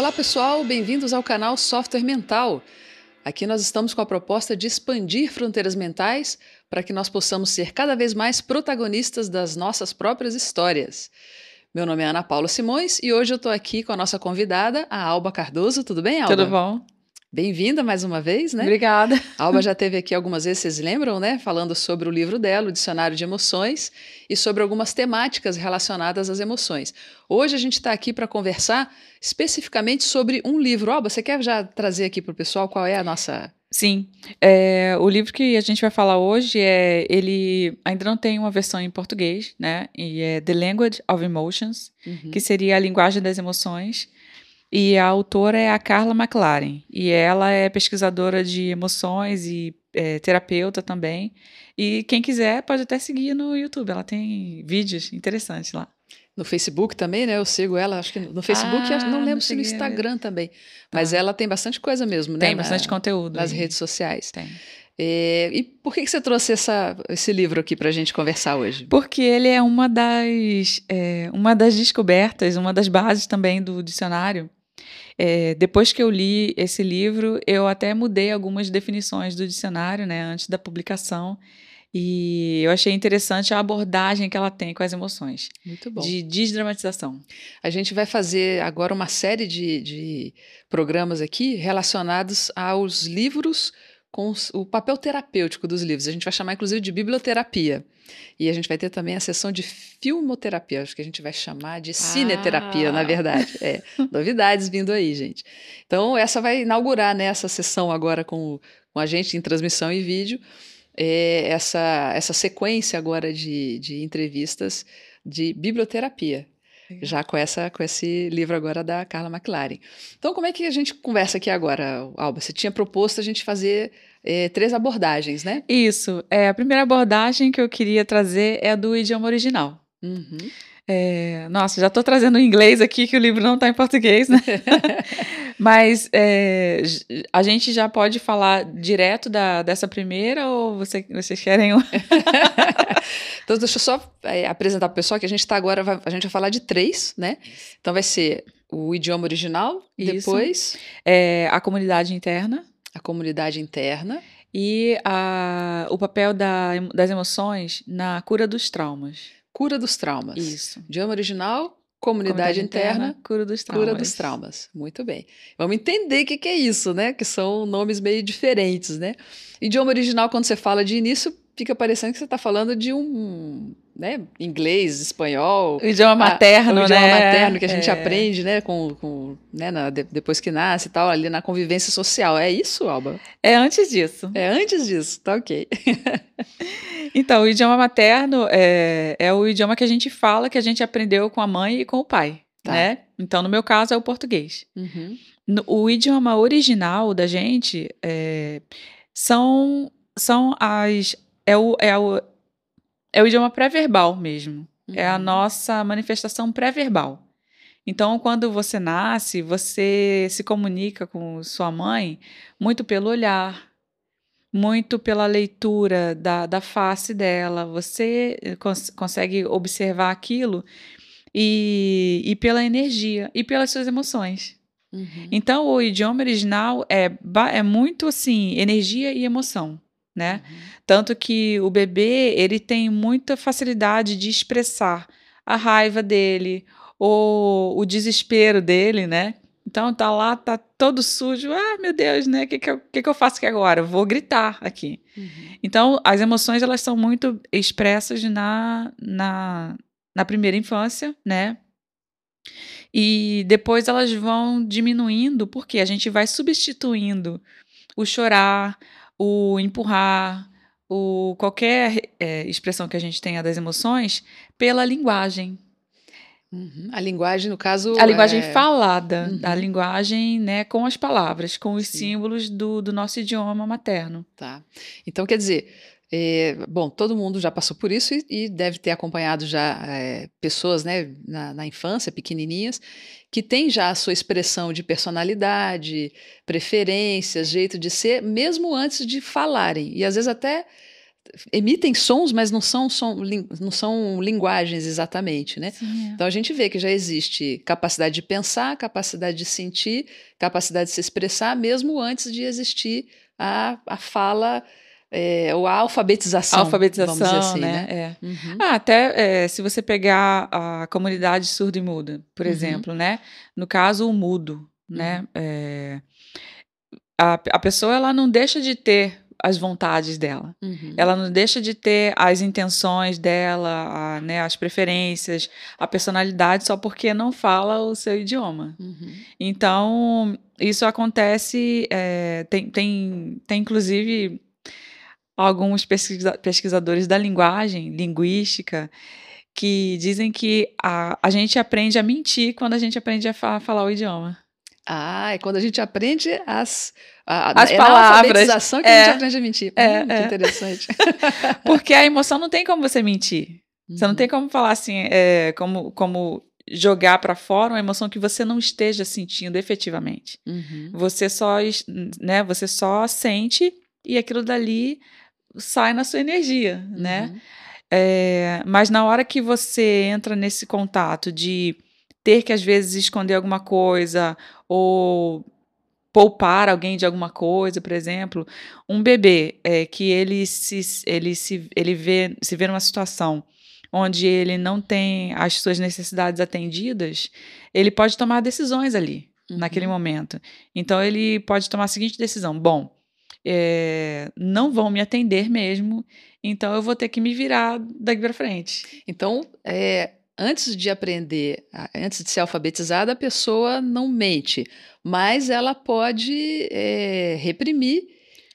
Olá pessoal, bem-vindos ao canal Software Mental. Aqui nós estamos com a proposta de expandir fronteiras mentais para que nós possamos ser cada vez mais protagonistas das nossas próprias histórias. Meu nome é Ana Paula Simões e hoje eu estou aqui com a nossa convidada, a Alba Cardoso. Tudo bem, Alba? Tudo bom. Bem-vinda mais uma vez, né? Obrigada. A Alba já teve aqui algumas vezes, vocês lembram, né? Falando sobre o livro dela, o Dicionário de Emoções, e sobre algumas temáticas relacionadas às emoções. Hoje a gente está aqui para conversar especificamente sobre um livro. Alba, você quer já trazer aqui para o pessoal qual é a nossa. Sim. É, o livro que a gente vai falar hoje é. Ele ainda não tem uma versão em português, né? E é The Language of Emotions, uhum. que seria a linguagem das emoções. E a autora é a Carla McLaren. E ela é pesquisadora de emoções e é, terapeuta também. E quem quiser pode até seguir no YouTube. Ela tem vídeos interessantes lá. No Facebook também, né? Eu sigo ela, acho que no Facebook, ah, não lembro não se no Instagram também. Mas ah. ela tem bastante coisa mesmo, né? Tem bastante Na, conteúdo. Nas aí. redes sociais. Tem. É, e por que, que você trouxe essa, esse livro aqui para a gente conversar hoje? Porque ele é uma das, é, uma das descobertas, uma das bases também do dicionário é, depois que eu li esse livro, eu até mudei algumas definições do dicionário, né, antes da publicação. E eu achei interessante a abordagem que ela tem com as emoções. Muito bom. De desdramatização. A gente vai fazer agora uma série de, de programas aqui relacionados aos livros com o papel terapêutico dos livros. A gente vai chamar, inclusive, de biblioterapia. E a gente vai ter também a sessão de filmoterapia, acho que a gente vai chamar de cineterapia, ah. na verdade. É, novidades vindo aí, gente. Então, essa vai inaugurar né, essa sessão agora com, com a gente em transmissão e vídeo, é, essa, essa sequência agora de, de entrevistas de biblioterapia já com, essa, com esse livro agora da Carla McLaren. Então, como é que a gente conversa aqui agora, Alba? Você tinha proposto a gente fazer é, três abordagens, né? Isso. É, a primeira abordagem que eu queria trazer é a do idioma original. Uhum. É, nossa, já estou trazendo em inglês aqui, que o livro não está em português, né? Mas é, a gente já pode falar direto da, dessa primeira ou você, vocês querem um? então, deixa eu só é, apresentar para o pessoal que a gente está agora, vai, a gente vai falar de três, né? Então vai ser o idioma original, Isso. depois... É, a comunidade interna. A comunidade interna. E a, o papel da, das emoções na cura dos traumas. Cura dos traumas. Isso. Idioma original, Comunidade, Comunidade interna, interna, cura dos traumas. Cura dos traumas. Muito bem. Vamos entender o que, que, é isso, né? Que são nomes meio diferentes, né? Idioma original, quando você fala de início, fica parecendo que você está falando de um né, inglês, espanhol. O idioma materno, a, o idioma né? materno que a gente é. aprende, né, com, com né, na, de, depois que nasce e tal, ali na convivência social. É isso, Alba? É antes disso. É antes disso, tá ok. então, o idioma materno é, é o idioma que a gente fala, que a gente aprendeu com a mãe e com o pai, tá. né? Então, no meu caso, é o português. Uhum. No, o idioma original da gente é, são, são as é o, é o, é o idioma pré-verbal mesmo. Uhum. É a uhum. nossa manifestação pré-verbal. Então, quando você nasce, você se comunica com sua mãe muito pelo olhar, muito pela leitura da, da face dela. Você cons consegue observar aquilo e, e pela energia e pelas suas emoções. Uhum. Então, o idioma original é, é muito assim, energia e emoção né? Uhum. Tanto que o bebê, ele tem muita facilidade de expressar a raiva dele ou o desespero dele, né? Então tá lá, tá todo sujo. Ah, meu Deus, né? O que, que, eu, que, que eu faço aqui agora? vou gritar aqui. Uhum. Então, as emoções, elas são muito expressas na, na, na primeira infância, né? E depois elas vão diminuindo, porque a gente vai substituindo o chorar, o empurrar, o qualquer é, expressão que a gente tenha das emoções pela linguagem. Uhum. A linguagem, no caso. A linguagem é... falada, uhum. a linguagem né, com as palavras, com os Sim. símbolos do, do nosso idioma materno. Tá. Então, quer dizer, é, bom, todo mundo já passou por isso e, e deve ter acompanhado já é, pessoas né, na, na, infância, pequenininhas, que têm já a sua expressão de personalidade, preferências, jeito de ser, mesmo antes de falarem. E às vezes até emitem sons, mas não são, som, não são linguagens exatamente, né? Sim, é. Então a gente vê que já existe capacidade de pensar, capacidade de sentir, capacidade de se expressar, mesmo antes de existir a, a fala é, ou a alfabetização. alfabetização, assim, né? né? É. Uhum. Ah, até é, se você pegar a comunidade surda e muda, por uhum. exemplo, né? No caso, o mudo, né? uhum. né? É, a, a pessoa ela não deixa de ter as vontades dela. Uhum. Ela não deixa de ter as intenções dela, a, né, as preferências, a personalidade só porque não fala o seu idioma. Uhum. Então, isso acontece. É, tem, tem, tem, inclusive, alguns pesquisa, pesquisadores da linguagem, linguística, que dizem que a, a gente aprende a mentir quando a gente aprende a fa falar o idioma. Ah, é quando a gente aprende as, a, as é palavras. Na que é, a gente aprende a mentir. É, hum, que é. interessante. Porque a emoção não tem como você mentir. Uhum. Você não tem uhum. como falar assim, é, como, como jogar para fora uma emoção que você não esteja sentindo efetivamente. Uhum. Você só, né, você só sente e aquilo dali sai na sua energia, né? uhum. né? É, mas na hora que você entra nesse contato de ter que às vezes esconder alguma coisa ou poupar alguém de alguma coisa, por exemplo, um bebê é, que ele se ele se ele vê se vê numa situação onde ele não tem as suas necessidades atendidas, ele pode tomar decisões ali uhum. naquele momento. Então ele pode tomar a seguinte decisão: bom, é, não vão me atender mesmo, então eu vou ter que me virar daqui para frente. Então, é, antes de aprender, antes de ser alfabetizada, a pessoa não mente, mas ela pode é, reprimir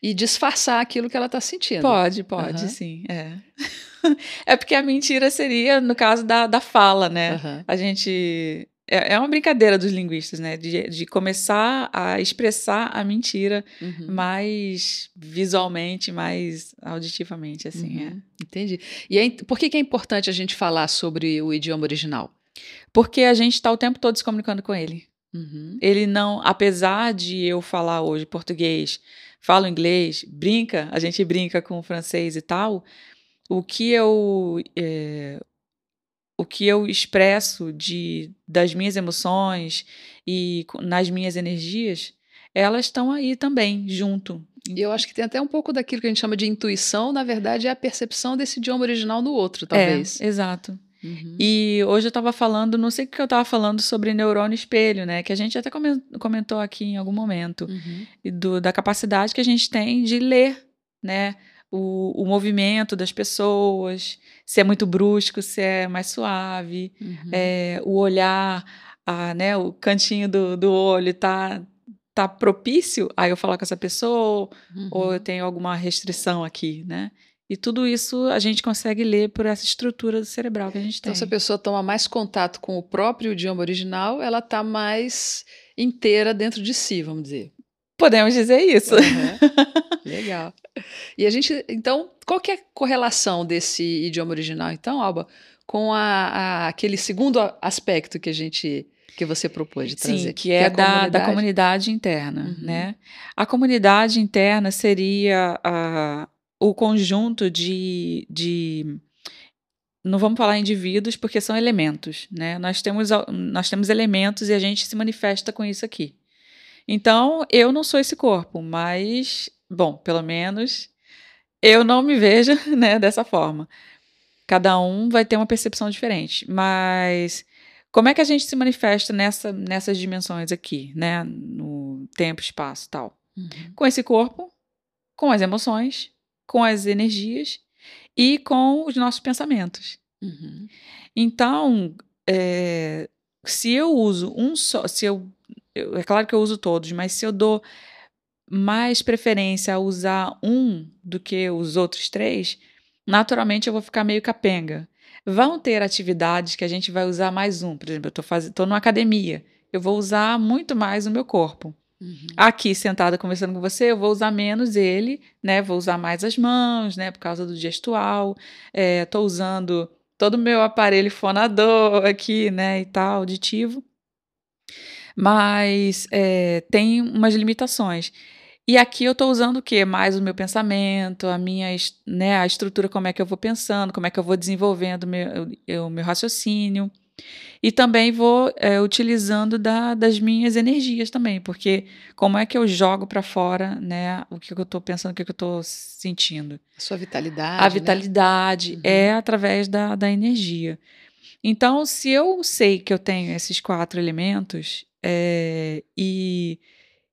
e disfarçar aquilo que ela está sentindo. Pode, pode, uhum. sim. É. é porque a mentira seria, no caso da, da fala, né? Uhum. A gente é, é uma brincadeira dos linguistas, né? De, de começar a expressar a mentira uhum. mais visualmente, mais auditivamente, assim. É. Uhum. É. Entendi. E é, por que, que é importante a gente falar sobre o idioma original? Porque a gente está o tempo todo se comunicando com ele. Uhum. Ele não, apesar de eu falar hoje português, falo inglês, brinca, a gente brinca com o francês e tal, o que eu. É, o que eu expresso de das minhas emoções e nas minhas energias, elas estão aí também, junto. E eu acho que tem até um pouco daquilo que a gente chama de intuição, na verdade, é a percepção desse idioma original no outro, talvez. É, exato. Uhum. E hoje eu estava falando, não sei o que eu estava falando sobre neurônio espelho, né? Que a gente até comentou aqui em algum momento, uhum. e do, da capacidade que a gente tem de ler, né? O, o movimento das pessoas, se é muito brusco, se é mais suave, uhum. é, o olhar, a, né, o cantinho do, do olho tá, tá propício a eu falar com essa pessoa, uhum. ou eu tenho alguma restrição aqui, né? E tudo isso a gente consegue ler por essa estrutura do cerebral que a gente tem. Então, se a pessoa toma mais contato com o próprio idioma original, ela está mais inteira dentro de si, vamos dizer. Podemos dizer isso. Uhum. Legal. E a gente, então, qual que é a correlação desse idioma original, então, Alba, com a, a, aquele segundo aspecto que a gente que você propôs de trazer? Sim, que, que é, é da, comunidade. da comunidade interna, uhum. né? A comunidade interna seria a, o conjunto de, de não vamos falar indivíduos porque são elementos, né? Nós temos, nós temos elementos e a gente se manifesta com isso aqui. Então, eu não sou esse corpo, mas, bom, pelo menos eu não me vejo né, dessa forma. Cada um vai ter uma percepção diferente, mas como é que a gente se manifesta nessa, nessas dimensões aqui, né? No tempo, espaço tal? Uhum. Com esse corpo, com as emoções, com as energias e com os nossos pensamentos. Uhum. Então, é, se eu uso um só, se eu eu, é claro que eu uso todos, mas se eu dou mais preferência a usar um do que os outros três, naturalmente eu vou ficar meio capenga. Vão ter atividades que a gente vai usar mais um. Por exemplo, eu estou faz... numa academia, eu vou usar muito mais o meu corpo. Uhum. Aqui, sentada conversando com você, eu vou usar menos ele, né? Vou usar mais as mãos, né? Por causa do gestual. Estou é, usando todo o meu aparelho fonador aqui, né? E tal, auditivo mas é, tem umas limitações. E aqui eu estou usando o quê? Mais o meu pensamento, a minha, né, a estrutura, como é que eu vou pensando, como é que eu vou desenvolvendo o meu, o meu raciocínio. E também vou é, utilizando da, das minhas energias também, porque como é que eu jogo para fora, né, o que eu estou pensando, o que eu estou sentindo. A sua vitalidade. A né? vitalidade né? é através da, da energia. Então, se eu sei que eu tenho esses quatro elementos é, e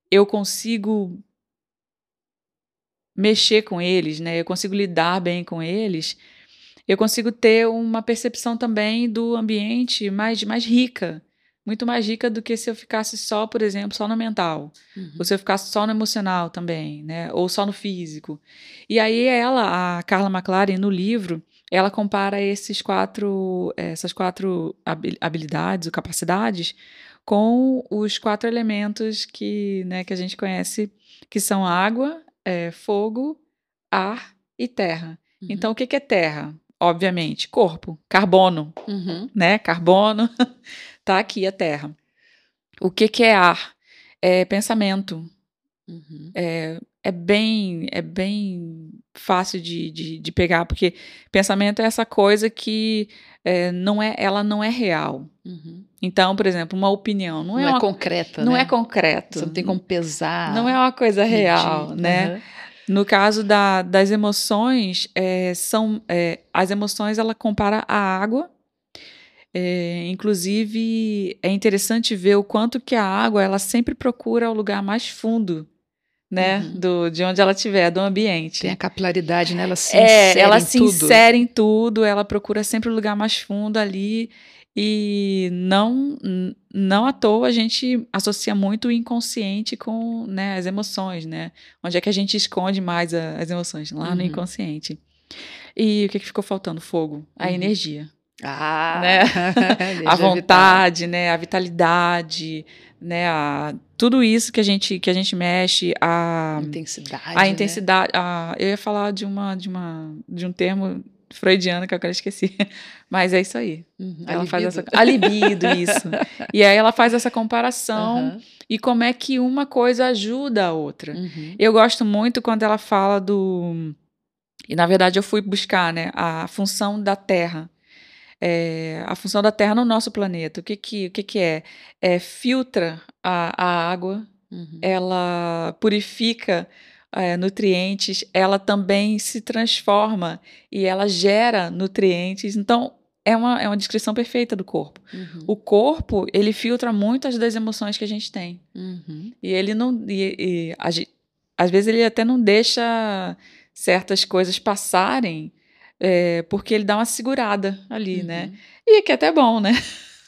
eu consigo mexer com eles, né? Eu consigo lidar bem com eles. Eu consigo ter uma percepção também do ambiente mais, mais rica, muito mais rica do que se eu ficasse só, por exemplo, só no mental, uhum. ou se eu ficasse só no emocional também, né? Ou só no físico. E aí ela, a Carla McLaren, no livro, ela compara esses quatro, essas quatro habilidades ou capacidades com os quatro elementos que, né, que a gente conhece, que são água, é, fogo, ar e terra. Uhum. Então, o que, que é terra? Obviamente, corpo, carbono, uhum. né? Carbono, tá aqui a terra. O que, que é ar? É pensamento. Uhum. É, é bem é bem fácil de, de, de, pegar, porque pensamento é essa coisa que é, não é, ela não é real. Uhum. Então, por exemplo, uma opinião não, é não é, uma, concreta, não né? é concreto. Você não tem como pesar. Não é uma coisa real, medir. né? Uhum. No caso da, das emoções, é, são é, as emoções ela compara a água. É, inclusive é interessante ver o quanto que a água ela sempre procura o lugar mais fundo né, uhum. do, de onde ela estiver, do ambiente. Tem a capilaridade, né? Ela se é, insere ela em se tudo. insere em tudo, ela procura sempre o lugar mais fundo ali. E não, não à toa a gente associa muito o inconsciente com né, as emoções, né? Onde é que a gente esconde mais a, as emoções? Lá uhum. no inconsciente. E o que, que ficou faltando? Fogo, a uhum. energia. Ah, né? a vontade, né? A vitalidade, né? A, tudo isso que a gente que a gente mexe, a intensidade, a né? intensidade. Né? A, eu ia falar de uma de uma de um termo freudiano que eu agora esqueci, mas é isso aí. Uhum, ela a faz essa a libido isso. e aí ela faz essa comparação uhum. e como é que uma coisa ajuda a outra. Uhum. Eu gosto muito quando ela fala do e na verdade eu fui buscar, né, a função da Terra é, a função da Terra no nosso planeta. O que que, o que, que é? é? Filtra a, a água, uhum. ela purifica é, nutrientes, ela também se transforma e ela gera nutrientes. Então, é uma, é uma descrição perfeita do corpo. Uhum. O corpo, ele filtra muitas das emoções que a gente tem. Uhum. E ele não. E, e, a, às vezes ele até não deixa certas coisas passarem é, porque ele dá uma segurada ali, né? uhum. né? E que é até bom, né?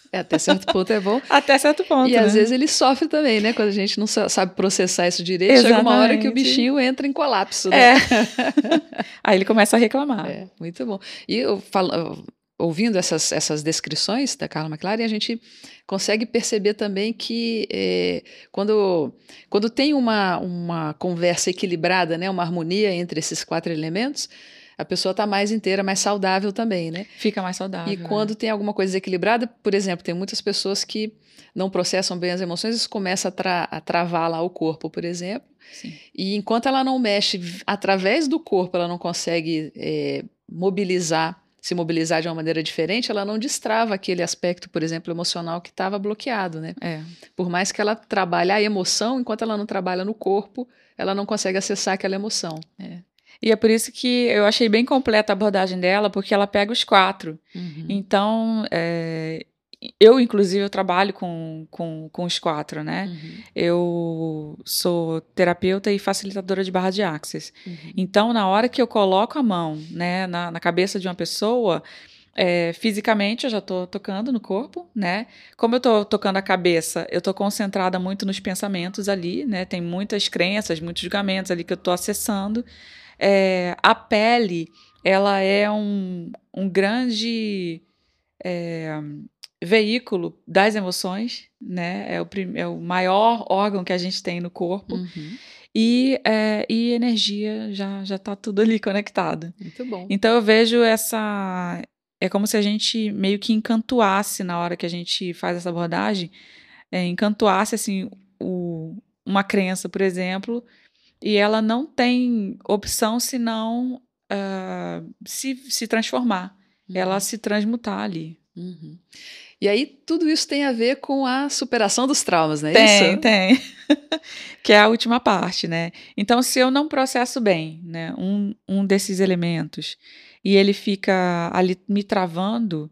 É, até certo ponto é bom. até certo ponto. E né? às vezes ele sofre também, né? Quando a gente não sabe processar isso direito, Exatamente. chega uma hora que o bichinho entra em colapso. Né? É. Aí ele começa a reclamar. É, muito bom. E eu falo, ouvindo essas, essas descrições da Carla McLaren, a gente consegue perceber também que é, quando, quando tem uma, uma conversa equilibrada, né, uma harmonia entre esses quatro elementos, a pessoa está mais inteira, mais saudável também, né? Fica mais saudável. E quando é. tem alguma coisa desequilibrada, por exemplo, tem muitas pessoas que não processam bem as emoções, isso começa a, tra a travar lá o corpo, por exemplo. Sim. E enquanto ela não mexe através do corpo, ela não consegue é, mobilizar, se mobilizar de uma maneira diferente, ela não destrava aquele aspecto, por exemplo, emocional que estava bloqueado, né? É. Por mais que ela trabalhe a emoção, enquanto ela não trabalha no corpo, ela não consegue acessar aquela emoção. É. E é por isso que eu achei bem completa a abordagem dela, porque ela pega os quatro. Uhum. Então, é, eu, inclusive, eu trabalho com, com, com os quatro, né? Uhum. Eu sou terapeuta e facilitadora de barra de access. Uhum. Então, na hora que eu coloco a mão né, na, na cabeça de uma pessoa, é, fisicamente eu já estou tocando no corpo, né? Como eu estou tocando a cabeça, eu estou concentrada muito nos pensamentos ali, né? Tem muitas crenças, muitos julgamentos ali que eu estou acessando. É, a pele, ela é um, um grande é, veículo das emoções, né? É o, é o maior órgão que a gente tem no corpo. Uhum. E, é, e energia já já está tudo ali conectado. Muito bom. Então eu vejo essa é como se a gente meio que encantuasse na hora que a gente faz essa abordagem, é, encantuasse assim o, uma crença, por exemplo, e ela não tem opção senão uh, se, se transformar, uhum. ela se transmutar ali. Uhum. E aí tudo isso tem a ver com a superação dos traumas, não é tem, isso? Tem, que é a última parte, né? Então, se eu não processo bem, né, um, um desses elementos e ele fica ali me travando,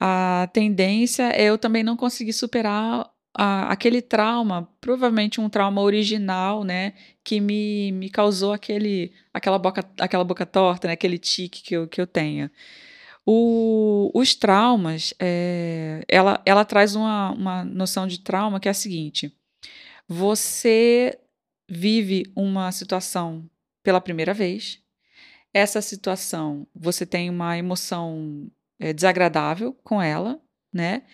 a tendência é eu também não conseguir superar aquele trauma, provavelmente um trauma original, né, que me, me causou aquele, aquela, boca, aquela boca torta, né, aquele tique que eu, que eu tenho. O, os traumas, é, ela, ela traz uma, uma noção de trauma que é a seguinte: você vive uma situação pela primeira vez, essa situação você tem uma emoção é, desagradável com ela, né?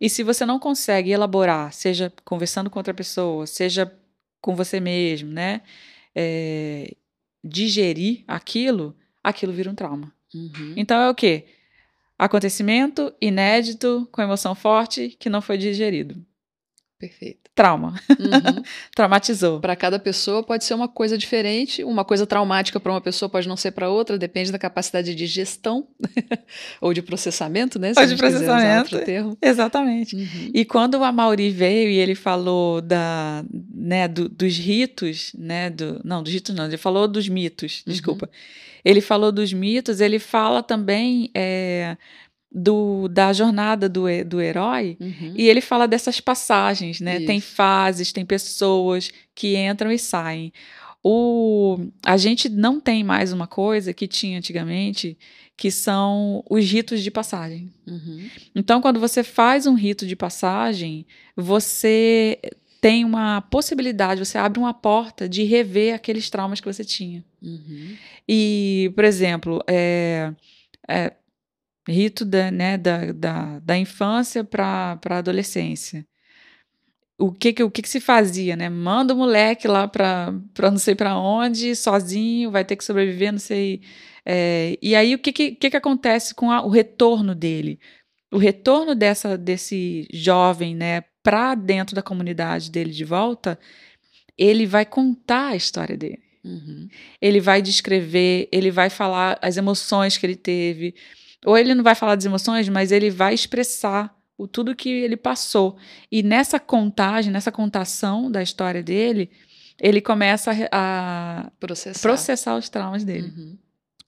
E se você não consegue elaborar, seja conversando com outra pessoa, seja com você mesmo, né? É, digerir aquilo, aquilo vira um trauma. Uhum. Então é o quê? Acontecimento inédito, com emoção forte, que não foi digerido. Perfeito. Trauma. Uhum. Traumatizou. Para cada pessoa pode ser uma coisa diferente. Uma coisa traumática para uma pessoa pode não ser para outra, depende da capacidade de gestão ou de processamento, né? Se ou de processamento. termo. Exatamente. Uhum. E quando o Amauri veio e ele falou da, né, do, dos ritos, né? Do, não, dos ritos não, ele falou dos mitos, uhum. desculpa. Ele falou dos mitos, ele fala também. É, do, da jornada do, do herói uhum. e ele fala dessas passagens, né? Isso. Tem fases, tem pessoas que entram e saem. O, a gente não tem mais uma coisa que tinha antigamente, que são os ritos de passagem. Uhum. Então, quando você faz um rito de passagem, você tem uma possibilidade, você abre uma porta de rever aqueles traumas que você tinha. Uhum. E, por exemplo, é, é, rito da, né, da, da, da infância para a adolescência. O que, que, o que, que se fazia, né? Manda o moleque lá para não sei para onde, sozinho, vai ter que sobreviver, não sei. É, e aí, o que, que, que, que acontece com a, o retorno dele? O retorno dessa, desse jovem, né, para dentro da comunidade dele de volta, ele vai contar a história dele. Uhum. Ele vai descrever, ele vai falar as emoções que ele teve, ou ele não vai falar das emoções, mas ele vai expressar o tudo que ele passou. E nessa contagem, nessa contação da história dele, ele começa a, processar. processar. os traumas dele. Uhum.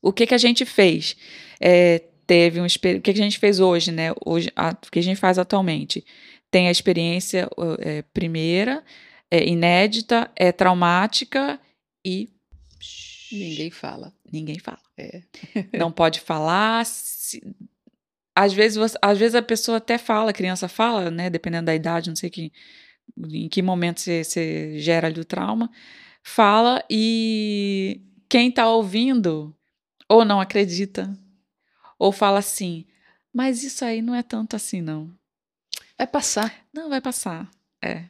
O que que a gente fez? É, teve um o que, que a gente fez hoje, né? Hoje, a, o que a gente faz atualmente? Tem a experiência é, primeira, é inédita, é traumática e ninguém fala. Ninguém fala. É. não pode falar. Se, às vezes, você, às vezes a pessoa até fala, a criança fala, né? Dependendo da idade, não sei que, em que momento você, você gera ali o trauma, fala e quem está ouvindo ou não acredita, ou fala assim, mas isso aí não é tanto assim, não. Vai passar. Não, vai passar. É.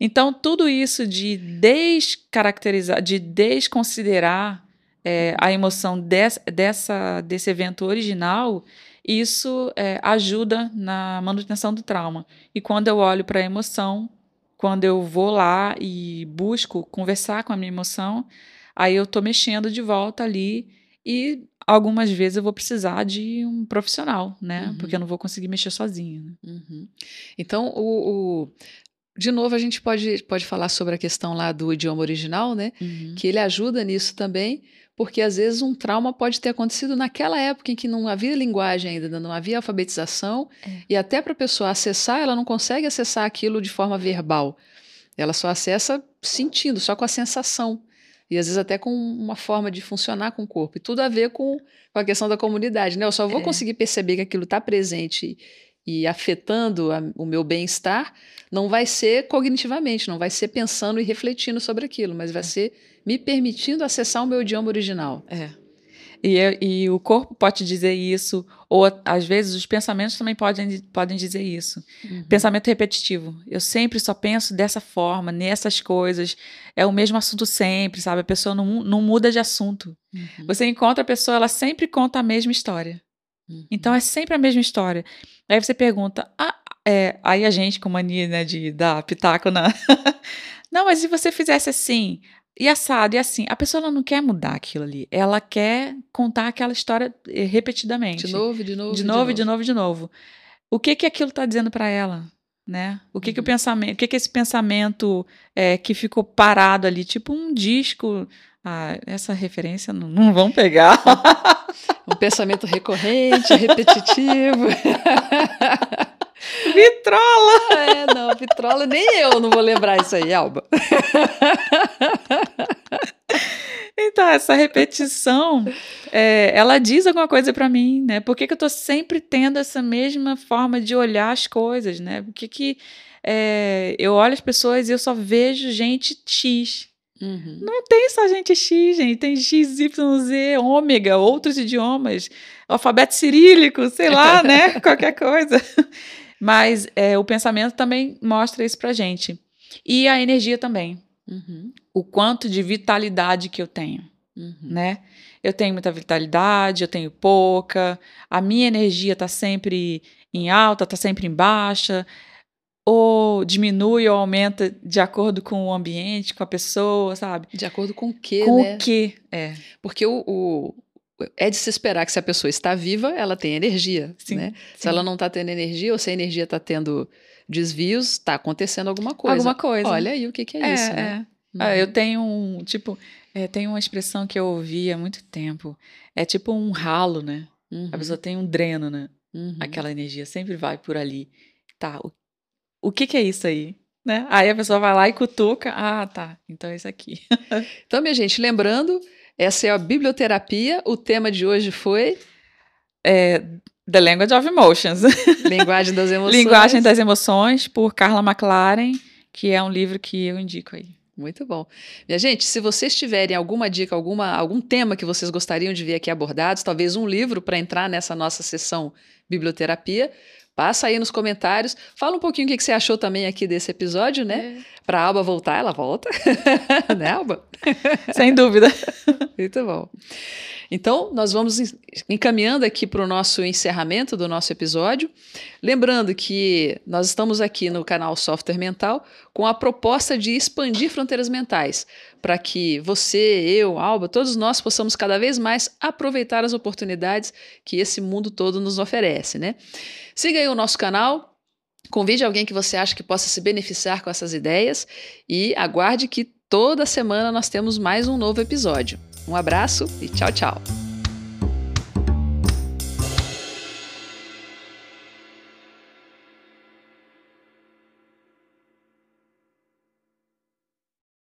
Então, tudo isso de descaracterizar, de desconsiderar é, a emoção des, dessa, desse evento original, isso é, ajuda na manutenção do trauma. E quando eu olho para a emoção, quando eu vou lá e busco conversar com a minha emoção, aí eu estou mexendo de volta ali e algumas vezes eu vou precisar de um profissional, né? Uhum. Porque eu não vou conseguir mexer sozinho. Né? Uhum. Então, o, o, de novo, a gente pode, pode falar sobre a questão lá do idioma original, né? Uhum. Que ele ajuda nisso também, porque às vezes um trauma pode ter acontecido naquela época em que não havia linguagem ainda, não havia alfabetização, é. e até para a pessoa acessar, ela não consegue acessar aquilo de forma verbal. Ela só acessa sentindo, só com a sensação. E às vezes até com uma forma de funcionar com o corpo. E tudo a ver com, com a questão da comunidade. Né? Eu só vou é. conseguir perceber que aquilo está presente e afetando a, o meu bem-estar, não vai ser cognitivamente, não vai ser pensando e refletindo sobre aquilo, mas vai é. ser me permitindo acessar o meu idioma original. É. E, e, o corpo pode dizer isso, ou às vezes os pensamentos também podem, podem dizer isso. Uhum. Pensamento repetitivo. Eu sempre só penso dessa forma, nessas coisas. É o mesmo assunto sempre, sabe? A pessoa não, não muda de assunto. Uhum. Você encontra a pessoa, ela sempre conta a mesma história. Uhum. Então é sempre a mesma história. Aí você pergunta, ah, é, aí a gente com mania né, de dar pitaco na. não, mas se você fizesse assim, e assado, e assim. A pessoa não quer mudar aquilo ali. Ela quer contar aquela história eh, repetidamente. De novo, de novo. De novo, de novo, de novo. O que que aquilo está dizendo para ela? Né? O que, uhum. que o uhum. pensamento, o que, que esse pensamento é, que ficou parado ali, tipo um disco. Ah, essa referência não, não vão pegar. um pensamento recorrente, repetitivo. Vitrola! É, não, vitrola nem eu não vou lembrar isso aí, Alba. Então, essa repetição, é, ela diz alguma coisa para mim, né? Por que, que eu tô sempre tendo essa mesma forma de olhar as coisas, né? Por que, que é, eu olho as pessoas e eu só vejo gente X? Uhum. Não tem só gente X, gente. Tem X, Y, Z, ômega, outros idiomas, alfabeto cirílico, sei lá, né? Qualquer coisa. Mas é, o pensamento também mostra isso pra gente. E a energia também. Uhum. O quanto de vitalidade que eu tenho, uhum. né? Eu tenho muita vitalidade, eu tenho pouca, a minha energia está sempre em alta, está sempre em baixa, ou diminui ou aumenta de acordo com o ambiente, com a pessoa, sabe? De acordo com o quê, com né? o quê, é. Porque o, o, é de se esperar que se a pessoa está viva, ela tem energia, sim, né? Sim. Se ela não está tendo energia ou se a energia está tendo desvios, está acontecendo alguma coisa. Alguma coisa. Olha aí o que, que é, é, isso, né? É. Uhum. Ah, eu tenho um, tipo, é, tem uma expressão que eu ouvi há muito tempo. É tipo um ralo, né? Uhum. A pessoa tem um dreno, né? Uhum. Aquela energia sempre vai por ali. Tá, o, o que que é isso aí? Né? Aí a pessoa vai lá e cutuca. Ah, tá. Então é isso aqui. então, minha gente, lembrando, essa é a biblioterapia. O tema de hoje foi... É, The Language of Emotions. Linguagem das emoções. Linguagem das emoções, por Carla McLaren, que é um livro que eu indico aí. Muito bom. Minha gente, se vocês tiverem alguma dica, alguma, algum tema que vocês gostariam de ver aqui abordados, talvez um livro para entrar nessa nossa sessão biblioterapia, passa aí nos comentários. Fala um pouquinho o que você achou também aqui desse episódio, né? É. Para a Alba voltar, ela volta. né, Alba? Sem dúvida. Muito bom. Então, nós vamos encaminhando aqui para o nosso encerramento do nosso episódio. Lembrando que nós estamos aqui no canal Software Mental com a proposta de expandir fronteiras mentais, para que você, eu, Alba, todos nós possamos cada vez mais aproveitar as oportunidades que esse mundo todo nos oferece, né? Siga aí o nosso canal, Convide alguém que você acha que possa se beneficiar com essas ideias e aguarde que toda semana nós temos mais um novo episódio. Um abraço e tchau, tchau!